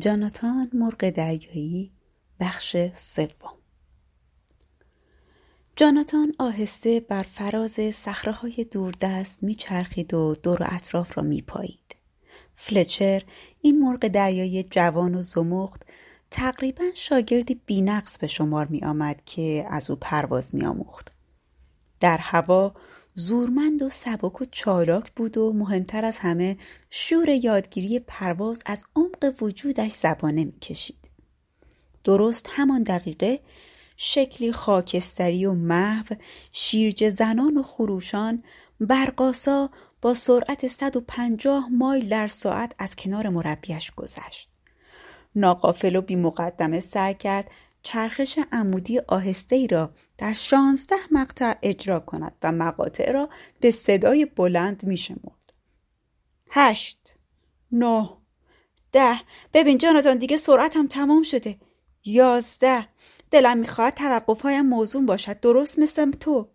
جاناتان مرغ دریایی بخش سوم جاناتان آهسته بر فراز صخره‌های دوردست میچرخید و دور و اطراف را میپایید فلچر این مرغ دریایی جوان و زمخت تقریبا شاگردی بینقص به شمار می آمد که از او پرواز می آموخت. در هوا زورمند و سبک و چالاک بود و مهمتر از همه شور یادگیری پرواز از عمق وجودش زبانه می‌کشید. درست همان دقیقه شکلی خاکستری و محو شیرج زنان و خروشان برقاسا با سرعت 150 مایل در ساعت از کنار مربیش گذشت. ناقافل و بی مقدمه سعی کرد چرخش عمودی آهسته ای را در شانزده مقطع اجرا کند و مقاطع را به صدای بلند می شمرد. هشت نه ده. ببین جاناتان دیگه سرعتم تمام شده. یازده. دلم می‌خواهد توقفهایم موزون باشد. درست مثل تو.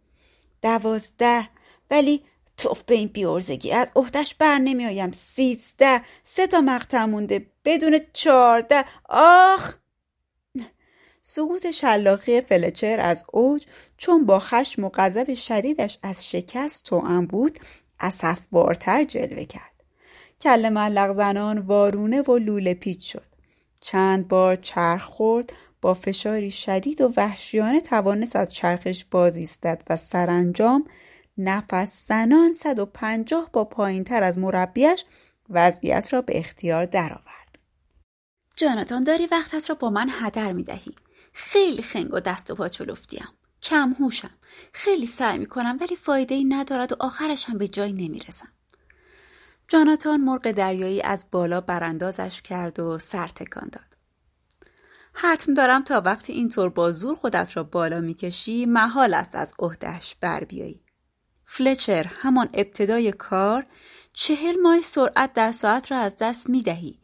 دوازده. ولی توف به این بیارزگی. از عهدش بر نمیآیم. سیزده. سه تا مقطع مونده. بدون چهارده. آخ! سقوط شلاقی فلچر از اوج چون با خشم و غضب شدیدش از شکست توأم بود بارتر جلوه کرد کل ملق زنان وارونه و لوله پیچ شد چند بار چرخ خورد با فشاری شدید و وحشیانه توانست از چرخش باز ایستد و سرانجام نفس زنان 150 با پایین تر از مربیش وضعیت را به اختیار درآورد. جاناتان داری وقتت را با من هدر می دهی. خیلی خنگ و دست و پا. کم هوشم. خیلی سعی می کنم ولی فایده ای ندارد و آخرش هم به جایی نمی رسم. جاناتان مرغ دریایی از بالا براندازش کرد و سر تکان داد. حتم دارم تا وقتی اینطور با زور خودت را بالا می‌کشی محال است از عهدهش بر بیایی. فلچر همان ابتدای کار چهل ماه سرعت در ساعت را از دست می دهی.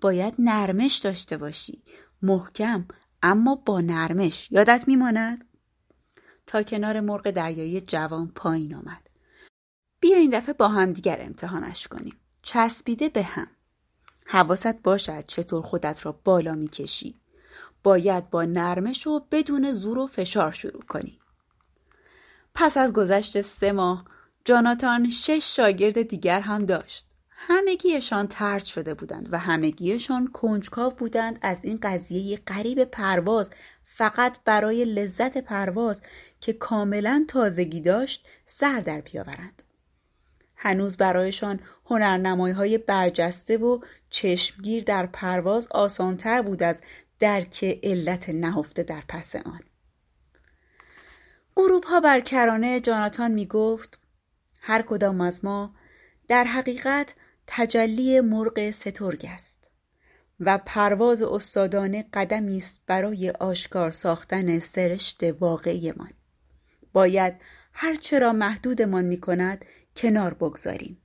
باید نرمش داشته باشی. محکم اما با نرمش. یادت میماند؟ تا کنار مرغ دریایی جوان پایین آمد. بیا این دفعه با هم دیگر امتحانش کنیم. چسبیده به هم. حواست باشد چطور خودت را بالا می‌کشی. باید با نرمش و بدون زور و فشار شروع کنی. پس از گذشت سه ماه جاناتان شش شاگرد دیگر هم داشت. همگیشان ترد شده بودند و همگیشان کنجکاو بودند از این قضیه قریب پرواز فقط برای لذت پرواز که کاملا تازگی داشت سر در بیاورند. هنوز برایشان هنرنمایی های برجسته و چشمگیر در پرواز آسانتر بود از درک علت نهفته در پس آن. غروب ها بر کرانه جاناتان می گفت هر کدام از ما در حقیقت تجلی مرغ سترگ است و پرواز استادانه قدمی است برای آشکار ساختن سرشت واقعیمان. باید هرچه را محدودمان می کند کنار بگذاریم.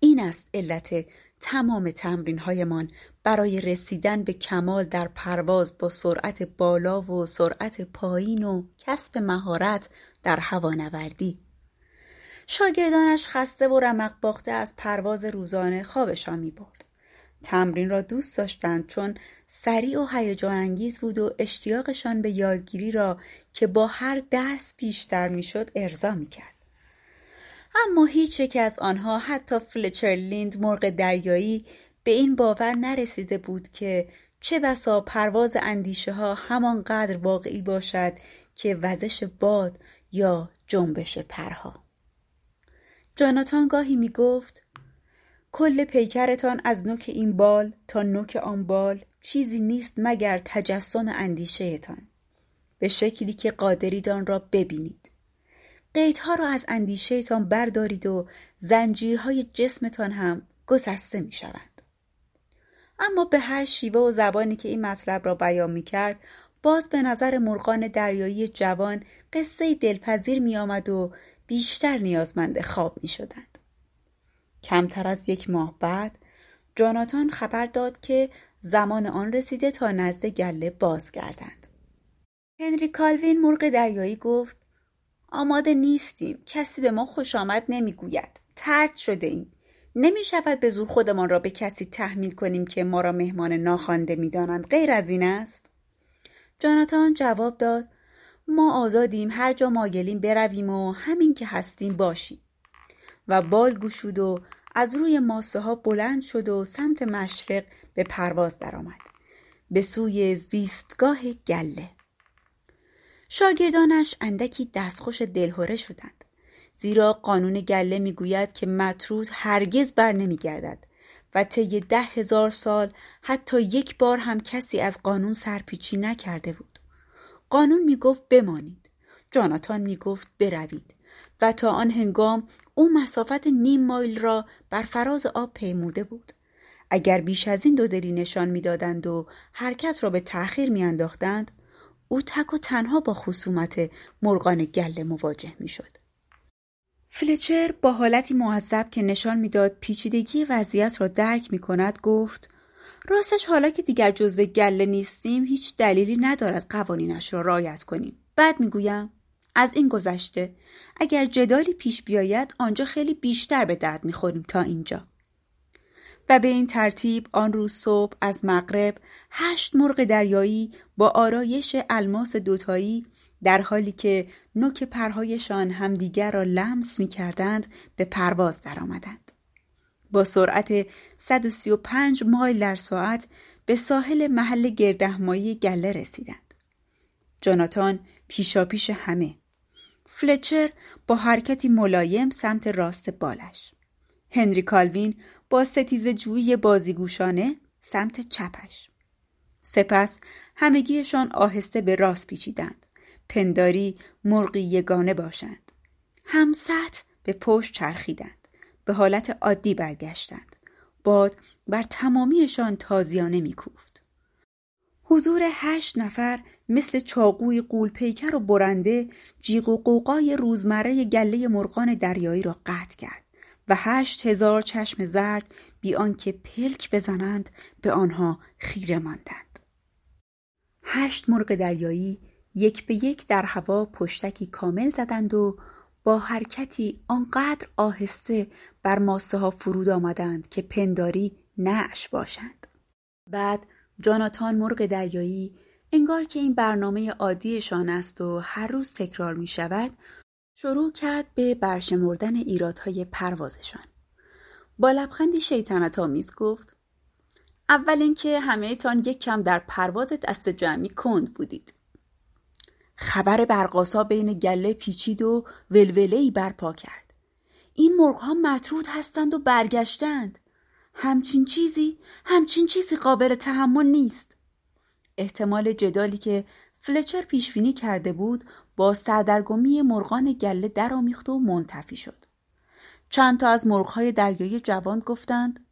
این است علت تمام تمرین هایمان برای رسیدن به کمال در پرواز با سرعت بالا و سرعت پایین و کسب مهارت در هوانوردی. شاگردانش خسته و رمق باخته از پرواز روزانه خوابشان می برد. تمرین را دوست داشتند چون سریع و هیجان انگیز بود و اشتیاقشان به یادگیری را که با هر درس بیشتر می‌شد ارضا می‌کرد اما هیچ یک از آنها حتی فلچرلیند مرغ دریایی به این باور نرسیده بود که چه بسا پرواز اندیشه ها همانقدر واقعی باشد که وزش باد یا جنبش پرها. جاناتان گاهی می گفت کل پیکرتان از نوک این بال تا نوک آن بال چیزی نیست مگر تجسم اندیشهتان به شکلی که قادرید آن را ببینید قیدها را از اندیشهتان بردارید و زنجیرهای جسمتان هم گسسته می شود. اما به هر شیوه و زبانی که این مطلب را بیان می کرد باز به نظر مرغان دریایی جوان قصه دلپذیر می آمد و بیشتر نیازمند خواب می شدند. کمتر از یک ماه بعد جاناتان خبر داد که زمان آن رسیده تا نزد گله بازگردند. هنری کالوین مرغ دریایی گفت آماده نیستیم کسی به ما خوش آمد نمی‌گوید ترد شده ایم نمی شود به زور خودمان را به کسی تحمیل کنیم که ما را مهمان ناخوانده می دانند. غیر از این است؟ جاناتان جواب داد ما آزادیم هر جا مایلیم برویم و همین که هستیم باشیم. و بال گشود و از روی ماسه ها بلند شد و سمت مشرق به پرواز درآمد. به سوی زیستگاه گله. شاگردانش اندکی دستخوش دلهوره شدند. زیرا قانون گله می‌گوید که مطرود هرگز بر نمیگردد و طی ده هزار سال حتی یک بار هم کسی از قانون سرپیچی نکرده بود. قانون می‌گفت بمانید. جاناتان می‌گفت بروید. و تا آن هنگام او مسافت نیم مایل را بر فراز آب پیموده بود. اگر بیش از این دو دلی نشان می‌دادند و حرکت را به تأخیر میانداختند او تک و تنها با خصومت مرغان گله مواجه می‌شد. فلچر با حالتی معذب که نشان می‌داد پیچیدگی وضعیت را درک می کند گفت راستش حالا که دیگر جزو گله نیستیم هیچ دلیلی ندارد قوانینش را رعایت کنیم بعد می‌گویم از این گذشته اگر جدالی پیش بیاید آنجا خیلی بیشتر به درد می‌خوریم تا اینجا و به این ترتیب آن روز صبح از مغرب هشت مرغ دریایی با آرایش الماس دوتایی در حالی که نوک پرهایشان همدیگر را لمس می کردند به پرواز درآمدند. با سرعت 135 مایل در ساعت به ساحل محل گردهمایی گله رسیدند. جاناتان پیشاپیش همه. فلچر با حرکتی ملایم سمت راست بالش. هنری کالوین با ستیز جویی بازیگوشانه سمت چپش. سپس همگیشان آهسته به راست پیچیدند. پنداری مرغی یگانه باشند. هم سطح به پشت چرخیدند. به حالت عادی برگشتند. باد بر تمامیشان تازیانه میکوفت. حضور هشت نفر مثل چاقوی قولپیکر و برنده جیغ و قوقای روزمره گله مرغان دریایی را قطع کرد و هشت هزار چشم زرد بی آنکه پلک بزنند به آنها خیره ماندند. هشت مرغ دریایی یک به یک در هوا پشتکی کامل زدند و با حرکتی آنقدر آهسته بر ماسه ها فرود آمدند که پنداری نعش باشند. بعد جاناتان مرغ دریایی انگار که این برنامه عادیشان است و هر روز تکرار می شود شروع کرد به برشمردن ایرادهای پروازشان. با لبخندی شیطنت آمیز گفت اول اینکه همه تان یک کم در پرواز دست جمعی کند بودید. خبر برقاسا بین گله پیچید و ولوله برپا کرد. این مرغ ها مطرود هستند و برگشتند. همچین چیزی همچین چیزی قابل تحمل نیست. احتمال جدالی که فلچر پیشبینی کرده بود با سردرگمی مرغان گله درآمیخت و منتفی شد. چند تا از مرغهای دریایی جوان گفتند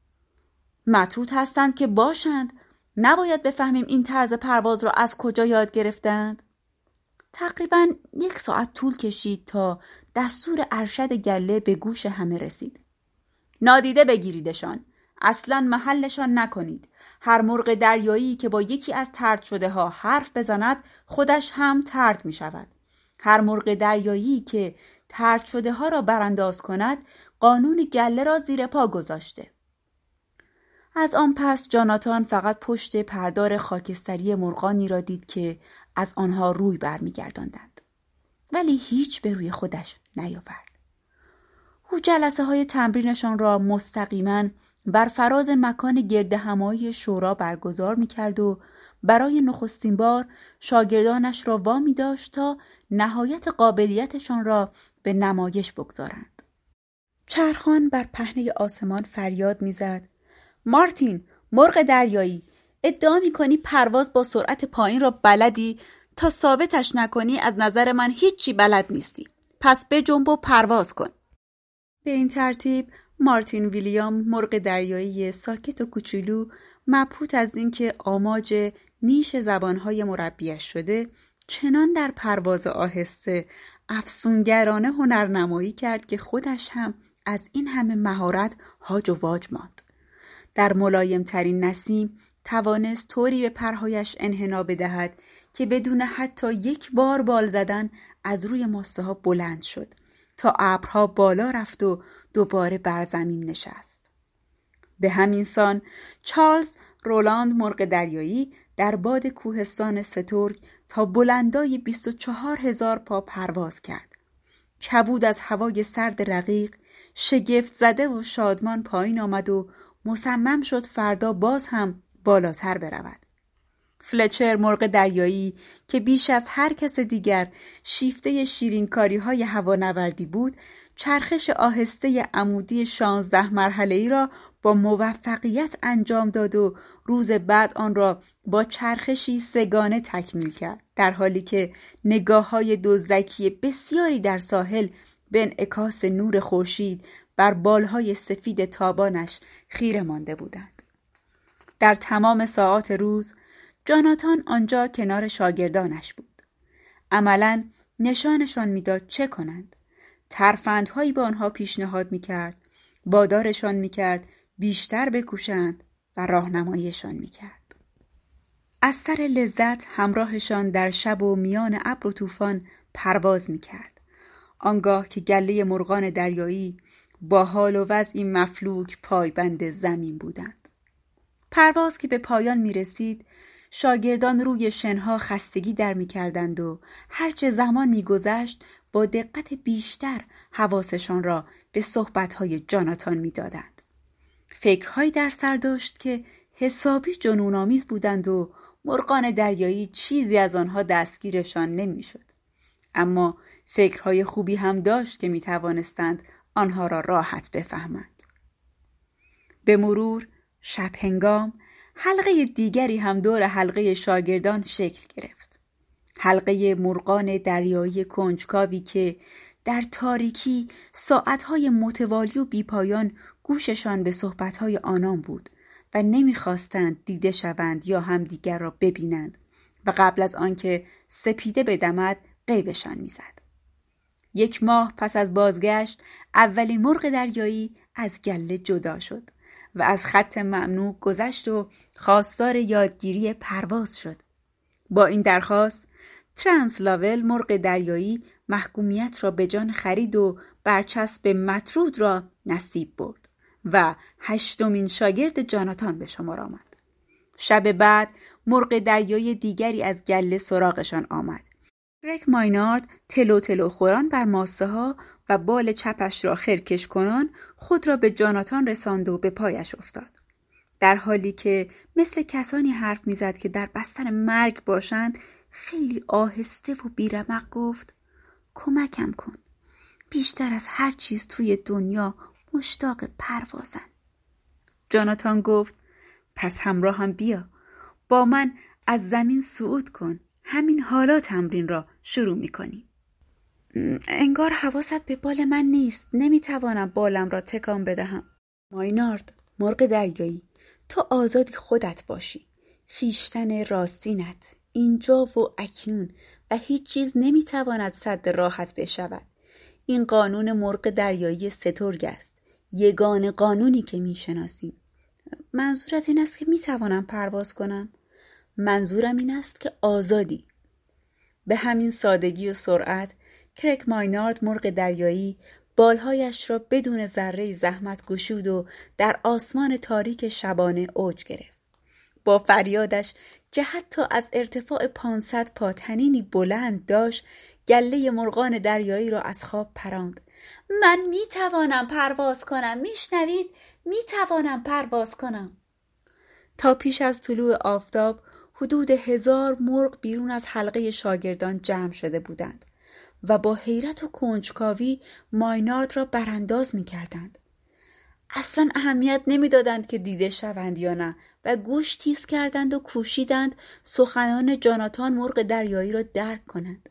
مطرود هستند که باشند نباید بفهمیم این طرز پرواز را از کجا یاد گرفتند تقریبا یک ساعت طول کشید تا دستور ارشد گله به گوش همه رسید. نادیده بگیریدشان. اصلا محلشان نکنید. هر مرغ دریایی که با یکی از ترد شده ها حرف بزند خودش هم ترد می شود هر مرغ دریایی که ترد شده ها را برانداز کند قانون گله را زیر پا گذاشته. از آن پس جاناتان فقط پشت پردار خاکستری مرغانی را دید که از آنها روی برمیگرداندند. ولی هیچ به روی خودش نیاورد. او جلسه های تمرینشان را مستقیما بر فراز مکان گرد همایی شورا برگزار می کرد و برای نخستین بار شاگردانش را وامی داشت تا نهایت قابلیتشان را به نمایش بگذارند. چرخان بر پهنه آسمان فریاد می‌زد. مارتین مرغ دریایی! ادعا می‌کنی پرواز با سرعت پایین را بلدی؟ تا ثابتش نکنی از نظر من هیچی بلد نیستی. پس بجنب و پرواز کن. به این ترتیب مارتین ویلیام مرغ دریایی ساکت و کوچولو مبهوت از اینکه آماج نیش زبانهای مربیش شده چنان در پرواز آهسته افسونگرانه هنرنمایی کرد که خودش هم از این همه مهارت هاج و واج ماند. در ملایم ترین نسیم توانست طوری به پرهایش انحنا بدهد که بدون حتی یک بار بال زدن از روی ماسه ها بلند شد تا ابرها بالا رفت و دوباره بر زمین نشست به همین سان چارلز رولاند مرغ دریایی در باد کوهستان ستورگ تا بلندای 24 هزار پا پرواز کرد. کبود از هوای سرد رقیق شگفت زده و شادمان پایین آمد و مصمم شد فردا باز هم بالاتر برود. فلچر مرغ دریایی که بیش از هر کس دیگر شیفته شیرینکاری های هوانوردی بود چرخش آهسته عمودی شانزده مرحله ای را با موفقیت انجام داد و روز بعد آن را با چرخشی سگانه تکمیل کرد در حالی که نگاه های دزدکی بسیاری در ساحل به انعکاس نور خورشید بر بالهای سفید تابانش خیره مانده بودند در تمام ساعات روز جاناتان آنجا کنار شاگردانش بود. عملا نشانشان می‌داد چه کنند. ترفندهایی به آنها پیشنهاد می‌کرد بادارشان می‌کرد بیشتر بکوشند و راهنماییشان می‌کرد. از سر لذت همراهشان در شب و میان ابر و طوفان پرواز می‌کرد. آنگاه که گله مرغان دریایی با حال و وضعی مفلوک پایبند زمین بودند. پرواز که به پایان می رسید شاگردان روی شنها خستگی در می کردند و هرچه زمان می گذشت با دقت بیشتر حواسشان را به صحبتهای جاناتان می دادند. فکرهایی در سر داشت که حسابی جنونآمیز بودند و مرغان دریایی چیزی از آنها دستگیرشان نمی‌شد. اما فکرهای خوبی هم داشت که می توانستند آنها را راحت بفهمند. به مرور شب هنگام حلقه دیگری هم دور حلقه شاگردان شکل گرفت. حلقه مرغان دریایی کنجکاوی که در تاریکی ساعتهای متوالی و بیپایان گوششان به صحبتهای آنان بود و نمی‌خواستند دیده شوند یا همدیگر را ببینند و قبل از آنکه سپیده بدمد قیبشان می‌زد. یک ماه پس از بازگشت اولین مرغ دریایی از گله جدا شد و از خط ممنوع گذشت و خواستار یادگیری پرواز شد. با این درخواست ترانسلاول مرغ دریایی محکومیت را به جان خرید و برچسب مطرود را نصیب برد و هشتمین شاگرد جاناتان به شمار آمد. شب بعد مرغ دریایی دیگری از گله سراغشان آمد. رک ماینارد تلو تلو خوران بر ماسه ها و بال چپش را خرکش کنان خود را به جاناتان رساند و به پایش افتاد. در حالی که مثل کسانی حرف می‌زد که در بستر مرگ باشند خیلی آهسته و بیرمق گفت کمکم کن. بیشتر از هر چیز توی دنیا مشتاق پروازم. جاناتان گفت پس همراه هم بیا. با من از زمین صعود کن. همین حالا تمرین را شروع می کنی. انگار حواست به بال من نیست. نمی‌توانم بالم را تکان بدهم. ماینارد مرغ دریایی تو آزادی خودت باشی. خیشتن راستینت اینجا و اکنون و هیچ چیز نمی‌تواند صد راحت بشود. این قانون مرغ دریایی سترگ است. یگان قانونی که می‌شناسیم. منظورت این است که می‌توانم پرواز کنم؟ منظورم این است که آزادی. به همین سادگی و سرعت کرک ماینارد مرغ دریایی بالهایش را بدون ذره زحمت گشود و در آسمان تاریک شبانه اوج گرفت. با فریادش که حتی از ارتفاع 500 پاتنینی بلند داشت گله مرغان دریایی را از خواب پراند من می توانم پرواز کنم میشنوید می توانم پرواز کنم تا پیش از طلوع آفتاب حدود هزار مرغ بیرون از حلقه شاگردان جمع شده بودند و با حیرت و کنجکاوی ماینارد را برانداز می کردند. اصلا اهمیت نمی‌دادند که دیده شوند یا نه و گوش تیز کردند و کوشیدند سخنان جاناتان مرغ دریایی را درک کنند.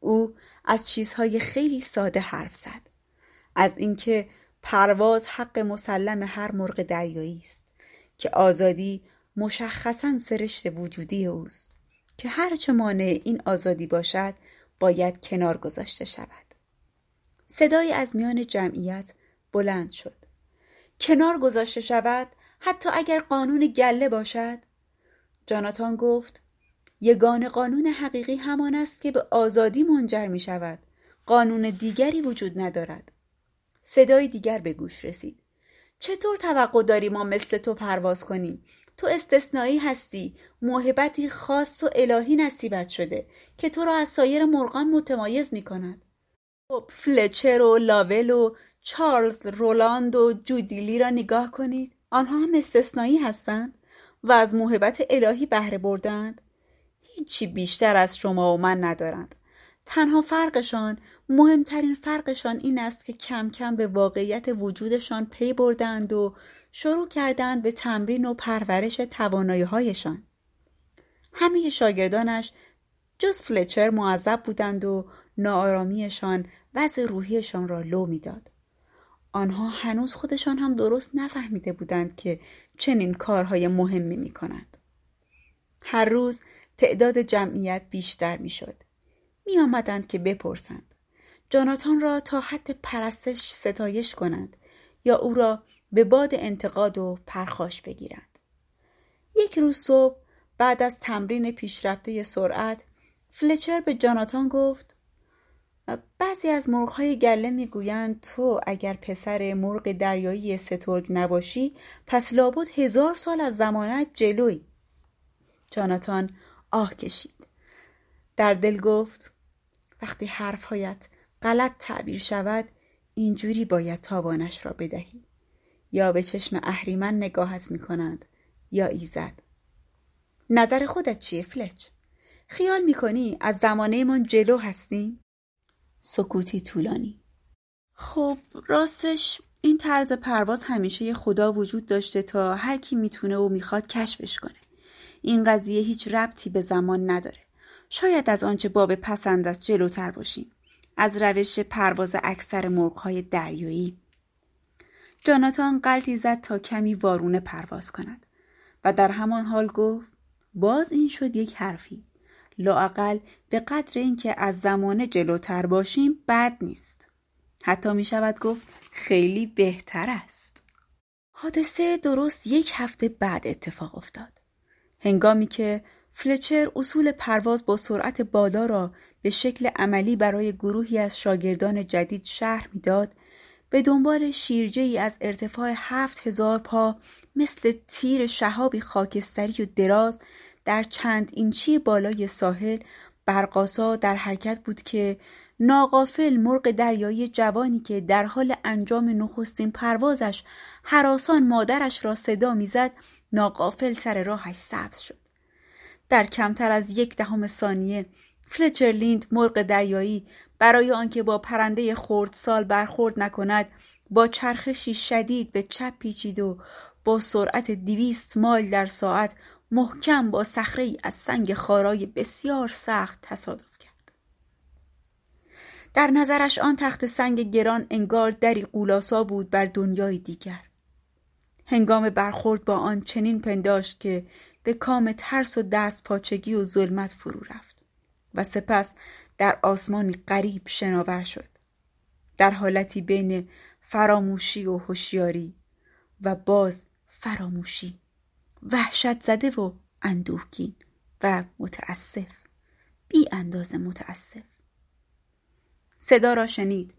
او از چیزهای خیلی ساده حرف زد. از اینکه پرواز حق مسلم هر مرغ دریایی است که آزادی مشخصا سرشت وجودی اوست که هرچه مانع این آزادی باشد باید کنار گذاشته شود. صدای از میان جمعیت بلند شد. کنار گذاشته شود حتی اگر قانون گله باشد؟ جاناتان گفت یگان قانون حقیقی همان است که به آزادی منجر می شود. قانون دیگری وجود ندارد. صدای دیگر به گوش رسید. چطور توقع داری ما مثل تو پرواز کنیم تو استثنایی هستی. موهبتی خاص و الهی نصیبت شده که تو را از سایر مرغان متمایز می کند خب فلچر و لاول و چارلز رولاند و جودیلی را نگاه کنید. آنها هم استثنایی هستند و از موهبت الهی بهره بردند. هیچی بیشتر از شما و من ندارند. تنها فرقشان مهمترین فرقشان این است که کم کم به واقعیت وجودشان پی بردند و شروع کردند به تمرین و پرورش توانایی هایشان. همه شاگردانش جز فلچر معذب بودند و ناآرامیشان وضع روحیشان را لو می‌داد. آنها هنوز خودشان هم درست نفهمیده بودند که چنین کارهای مهمی می کنند. هر روز تعداد جمعیت بیشتر می شد. می آمدند که بپرسند. جاناتان را تا حد پرستش ستایش کنند یا او را به باد انتقاد و پرخاش بگیرند. یک روز صبح بعد از تمرین پیشرفته سرعت فلچر به جاناتان گفت بعضی از مرغهای گله می‌گویند تو اگر پسر مرغ دریایی سترگ نباشی پس لابد هزار سال از زمانت جلوی. جاناتان آه کشید. در دل گفت وقتی حرفهایت غلط تعبیر شود اینجوری باید تاوانش را بدهی. یا به چشم اهریمن نگاهت می کنند یا ایزد. نظر خودت چیه فلچ؟ خیال می‌کنی از زمانه من جلو هستیم؟ سکوتی طولانی. خب راستش این طرز پرواز همیشه یه خدا وجود داشته تا هر کی می‌تونه و می‌خواد کشفش کنه. این قضیه هیچ ربطی به زمان نداره. شاید از آنچه باب پسند است جلوتر باشیم. از روش پرواز اکثر مرغهای دریایی. جاناتان قلطی زد تا کمی وارونه پرواز کند و در همان حال گفت باز این شد یک حرفی. لااقل به قدر اینکه از زمانه جلوتر باشیم بد نیست. حتی می شود گفت خیلی بهتر است. حادثه درست یک هفته بعد اتفاق افتاد. هنگامی که فلچر اصول پرواز با سرعت بالا را به شکل عملی برای گروهی از شاگردان جدید شهر می‌داد به دنبال شیرجه ای از ارتفاع هفت هزار پا مثل تیر شهابی خاکستری و دراز در چند اینچی بالای ساحل برقاسا در حرکت بود که ناقافل مرغ دریایی جوانی که در حال انجام نخستین پروازش حراسان مادرش را صدا می‌زد ناقافل سر راهش سبز شد. در کمتر از یک دهم ثانیه فلچرلیند مرغ دریایی برای آنکه با پرنده سال برخورد نکند با چرخشی شدید به چپ پیچید و با سرعت دویست مایل در ساعت محکم با صخره از سنگ خارای بسیار سخت تصادف کرد. در نظرش آن تخت سنگ گران انگار دری قولاسا بود بر دنیای دیگر. هنگام برخورد با آن چنین پنداشت که به کام ترس و دست پاچگی و ظلمت فرو رفت و سپس در آسمانی غریب شناور شد. در حالتی بین فراموشی و هوشیاری و باز فراموشی وحشت زده و اندوهگین و متاسف بی اندازه متاسف صدا را شنید.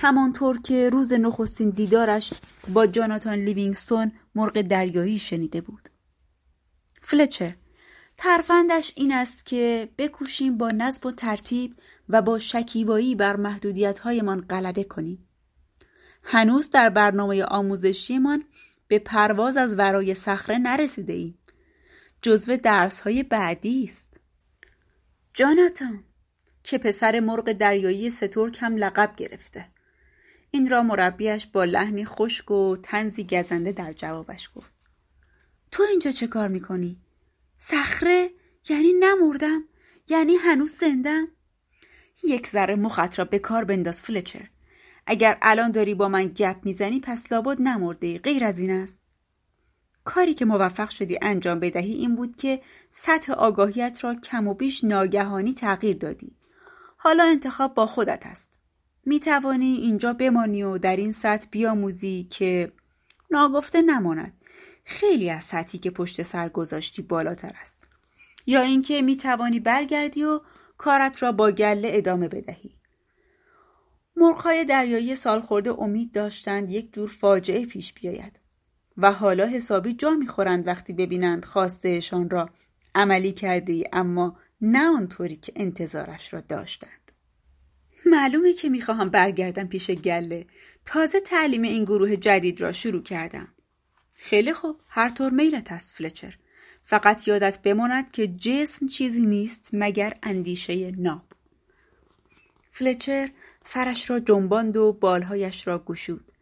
همانطور که روز نخستین دیدارش با جاناتان لیوینگستون مرغ دریایی شنیده بود. فلچر ترفندش این است که بکوشیم با نظم و ترتیب و با شکیبایی بر محدودیتهایمان غلبه کنیم. هنوز در برنامه آموزشیمان به پرواز از ورای صخره نرسیده ایم. جزو درس های بعدی است. جاناتان که پسر مرغ دریایی سترک هم لقب گرفته. این را مربیش با لحنی خشک و تنزی گزنده در جوابش گفت. تو اینجا چه کار می‌کنی؟ صخره یعنی نمردم یعنی هنوز زندم. یک ذره مخت را به کار بنداز فلچر. اگر الان داری با من گپ می‌زنی پس لابد نمرده غیر از این است. کاری که موفق شدی انجام بدهی این بود که سطح آگاهیت را کم و بیش ناگهانی تغییر دادی. حالا انتخاب با خودت است. می توانی اینجا بمانی و در این سطح بیاموزی که ناگفته نماند. خیلی از سطحی که پشت سر گذاشتی بالاتر است. یا اینکه می توانی برگردی و کارت را با گله ادامه بدهی. مرغهای دریایی سالخورده امید داشتند یک جور فاجعه پیش بیاید و حالا حسابی جا می‌خورند وقتی ببینند خواستهشان را عملی کرده ای اما نه آنطوری که انتظارش را داشتند. معلومه که می‌خواهم برگردم پیش گله. تازه تعلیم این گروه جدید را شروع کردم. خیلی خوب. هر طور میلت است فلچر. فقط یادت بماند که جسم چیزی نیست مگر اندیشه ناب. فلچر سرش را جنباند و بالهایش را گشود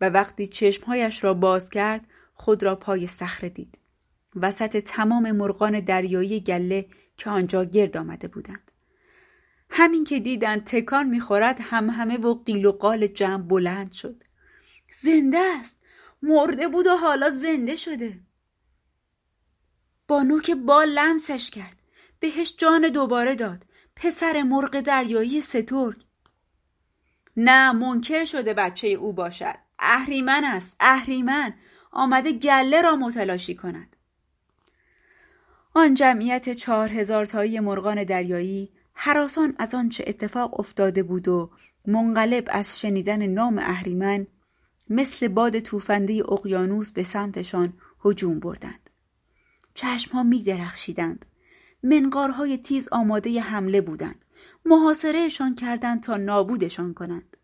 و وقتی چشمهایش را باز کرد خود را پای صخره دید. وسط تمام مرغان دریایی گله که آنجا گرد آمده بودند. همین که دیدند تکان می‌خورد هم همه و قیل و قال جمع بلند شد. زنده است! مرده بود و حالا زنده شده. با نوک بال لمسش کرد. بهش جان دوباره داد. پسر مرغ دریایی سترگ. نه منکر شده بچه او باشد. اهریمن است اهریمن. آمده گله را متلاشی کند. آن جمعیت چهار هزار تایی مرغان دریایی حراسان از آنچه اتفاق افتاده بود و منقلب از شنیدن نام اهریمن مثل باد توفنده اقیانوس به سمتشان هجوم بردند. چشمها می درخشیدند منقارهای تیز آماده حمله بودند. محاصرهشان کردند تا نابودشان کنند.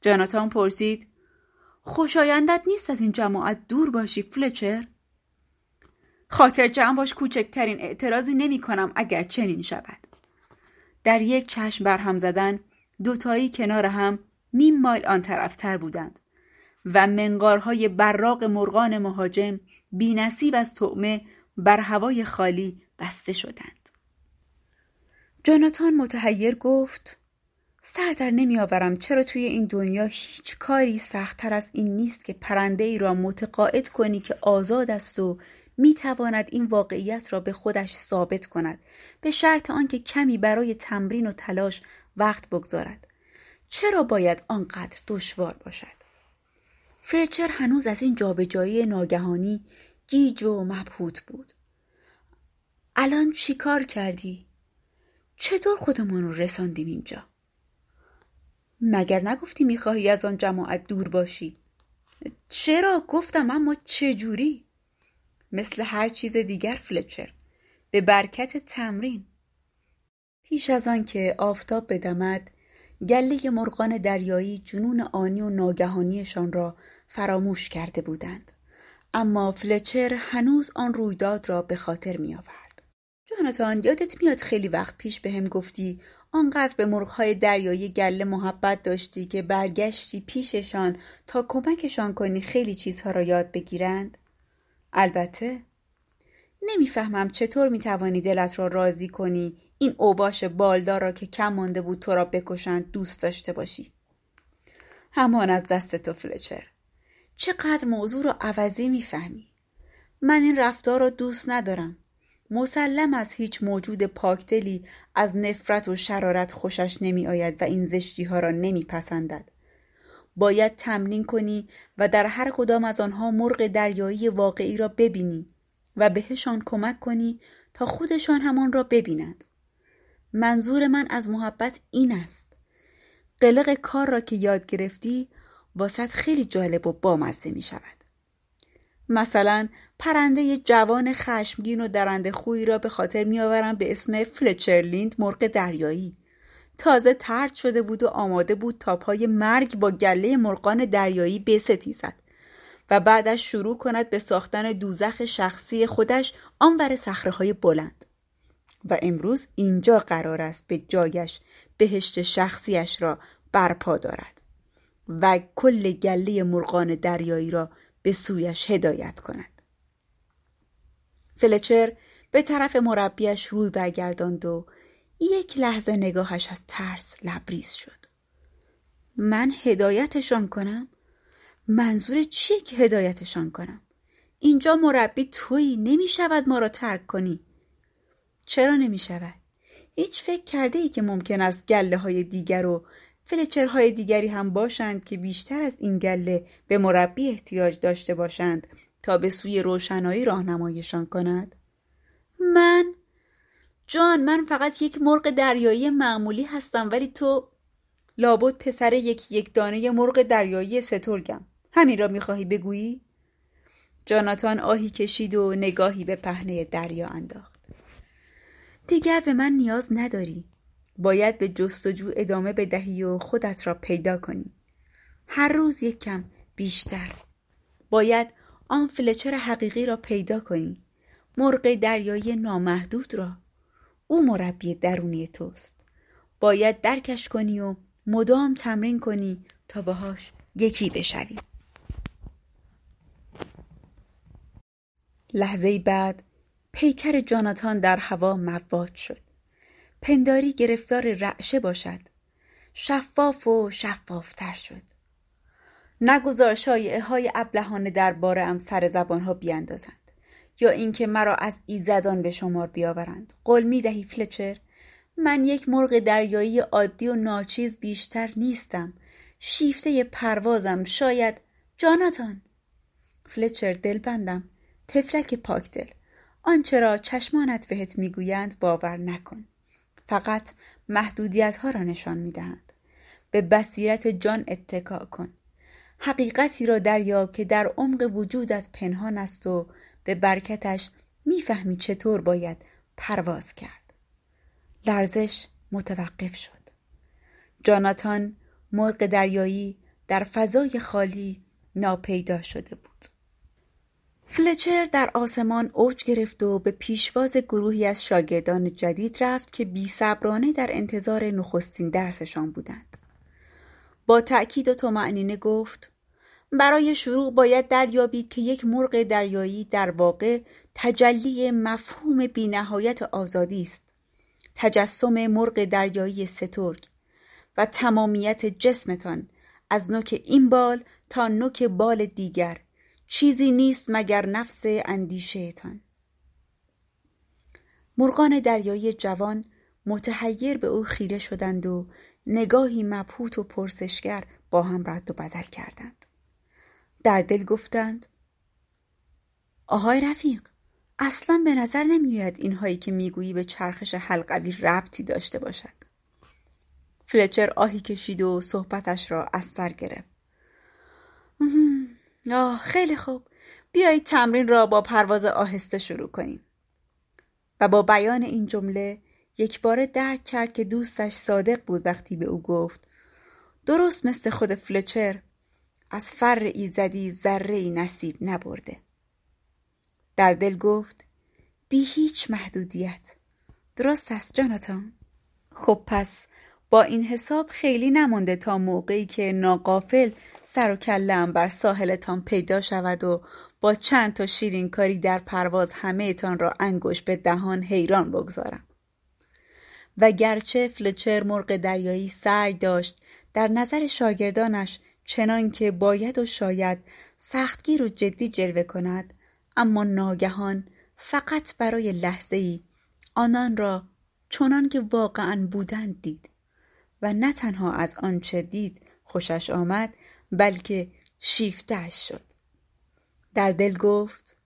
جاناتان پرسید خوشایندت نیست از این جماعت دور باشی فلچر؟ خاطر جمع باش کوچکترین اعتراضی نمی کنم اگر چنین شود. در یک چشم برهم زدن دوتایی کنار هم نیم مایل آن طرفتر بودند و منقارهای براق مرغان مهاجم بینصیب از طعمه بر هوای خالی بسته شدند. جاناتان متحیر گفت سر در نمیآورم چرا توی این دنیا هیچ کاری سختتر از این نیست که پرنده ای را متقاعد کنی که آزاد است و می تواند این واقعیت را به خودش ثابت کند به شرط آنکه کمی برای تمرین و تلاش وقت بگذارد. چرا باید آنقدر دشوار باشد فلچر هنوز از این جابجایی ناگهانی گیج و مبهوت بود الان چی کار کردی؟ چطور خودمون رو رساندیم اینجا؟ مگر نگفتی می‌خواهی از آن جماعت دور باشی؟ چرا گفتم اما چجوری؟ مثل هر چیز دیگر فلچر به برکت تمرین پیش از آن که آفتاب بدمد گله مرغان دریایی جنون آنی و ناگهانیشان را فراموش کرده بودند اما فلچر هنوز آن رویداد را به خاطر می آورد. جاناتان یادت میاد خیلی وقت پیش به هم گفتی آنقدر به مرغهای دریایی گله محبت داشتی که برگشتی پیششان تا کمکشان کنی خیلی چیزها را یاد بگیرند؟ البته نمی‌فهمم چطور می‌توانی دلت را راضی کنی این اوباش بالدار را که کم مانده بود تو را بکشند دوست داشته باشی همان از دست تو فلچر چقدر موضوع را عوضی می‌فهمی من این رفتار را دوست ندارم مسلم از هیچ موجود پاکدلی از نفرت و شرارت خوشش نمی آید و این زشتی ها را نمی پسندد. باید تمرین کنی و در هر کدام از آنها مرغ دریایی واقعی را ببینی و بهشان کمک کنی تا خودشان همان را ببینند. منظور من از محبت این است. قلق کار را که یاد گرفتی واسط خیلی جالب و بامزه می شود. مثلا پرنده جوان خشمگین و درنده خویی را به خاطر میآورم به اسم فلچرلیند مرغ دریایی تازه ترد شده بود و آماده بود تا پای مرگ با گله مرغان دریایی بستیزد و بعدش شروع کند به ساختن دوزخ شخصی خودش آنور های بلند و امروز اینجا قرار است به جایش بهشت شخصیش را برپا دارد و کل گله مرغان دریایی را به سویش هدایت کند. فلچر به طرف مربیش روی برگرداند و یک لحظه نگاهش از ترس لبریز شد. من هدایتشان کنم؟ منظور چیه که هدایتشان کنم؟ اینجا مربی تویی نمی شود ما را ترک کنی. چرا نمی شود هیچ فکر کرده ای که ممکن است گله های دیگر و فلچرهای دیگری هم باشند که بیشتر از این گله به مربی احتیاج داشته باشند تا به سوی روشنایی راهنماییشان کند؟ من؟ جان من فقط یک مرغ دریایی معمولی هستم ولی تو لابد پسر یک یک دانه مرغ دریایی سترگم. همین را می‌خواهی بگویی؟ جاناتان آهی کشید و نگاهی به پهنه دریا انداخت. دیگر به من نیاز نداری. باید به جستجو ادامه بدهی و خودت را پیدا کنی. هر روز یک کم بیشتر. باید آن فلچر حقیقی را پیدا کنی. مرغ دریایی نامحدود را. او مربی درونی توست. باید درکش کنی و مدام تمرین کنی تا باهاش یکی بشوی. لحظه بعد پیکر جاناتان در هوا مواد شد. پنداری گرفتار رعشه باشد. شفاف و شفافتر شد. نگذار شایعه های ابلهانه درباره ام سر زبان ها بیاندازند یا اینکه مرا از ایزدان به شمار بیاورند. قول می دهی فلچر؟ من یک مرغ دریایی عادی و ناچیز بیشتر نیستم. شیفته پروازم شاید جاناتان. فلچر دلبندم. تفلک پاکدل. آنچه را چشمانت بهت می‌گویند باور نکن. فقط محدودیت ها را نشان می‌دهند. به بصیرت جان اتکا کن. حقیقتی را دریاب که در عمق وجودت پنهان است و به برکتش می‌فهمی چطور باید پرواز کرد. لرزش متوقف شد. جاناتان مرغ دریایی در فضای خالی ناپیدا شده بود. فلچر در آسمان اوج گرفت و به پیشواز گروهی از شاگردان جدید رفت که بی صبرانه در انتظار نخستین درسشان بودند. با تأکید و تمعنینه گفت برای شروع باید دریابید که یک مرغ دریایی در واقع تجلی مفهوم بینهایت آزادی است. تجسم مرغ دریایی سترگ و تمامیت جسمتان از نوک این بال تا نوک بال دیگر چیزی نیست مگر نفس اندیشهتان مرغان دریایی جوان متحیر به او خیره شدند و نگاهی مبهوت و پرسشگر با هم رد و بدل کردند. در دل گفتند آهای رفیق اصلا به نظر نمیآید اینهایی که می‌گویی به چرخش حلقوی ربطی داشته باشد. فلچر آهی کشید و صحبتش را از سر گرفت. آه خیلی خوب. بیایید تمرین را با پرواز آهسته شروع کنیم. و با بیان این جمله یک بار درک کرد که دوستش صادق بود وقتی به او گفت درست مثل خود فلچر از فر ایزدی ذره نصیب نبرده. در دل گفت بی هیچ محدودیت. درست است جاناتان خب پس با این حساب خیلی نمانده تا موقعی که ناقافل سر و کلم بر ساحلتان پیدا شود و با چند تا شیرین کاری در پرواز همه تان را انگوش به دهان حیران بگذارم. و گرچه فلچر مرغ دریایی سعی داشت در نظر شاگردانش چنان که باید و شاید سختگیر و جدی جلوه کند اما ناگهان فقط برای لحظه ای آنان را چنان که واقعا بودند دید و نه تنها از آنچه دید خوشش آمد بلکه شیفتش شد. در دل گفت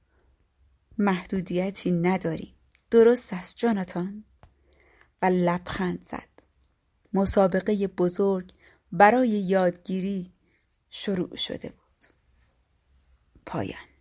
محدودیتی نداری. درست است جاناتان. و لبخند زد. مسابقه بزرگ برای یادگیری شروع شده بود. پایان.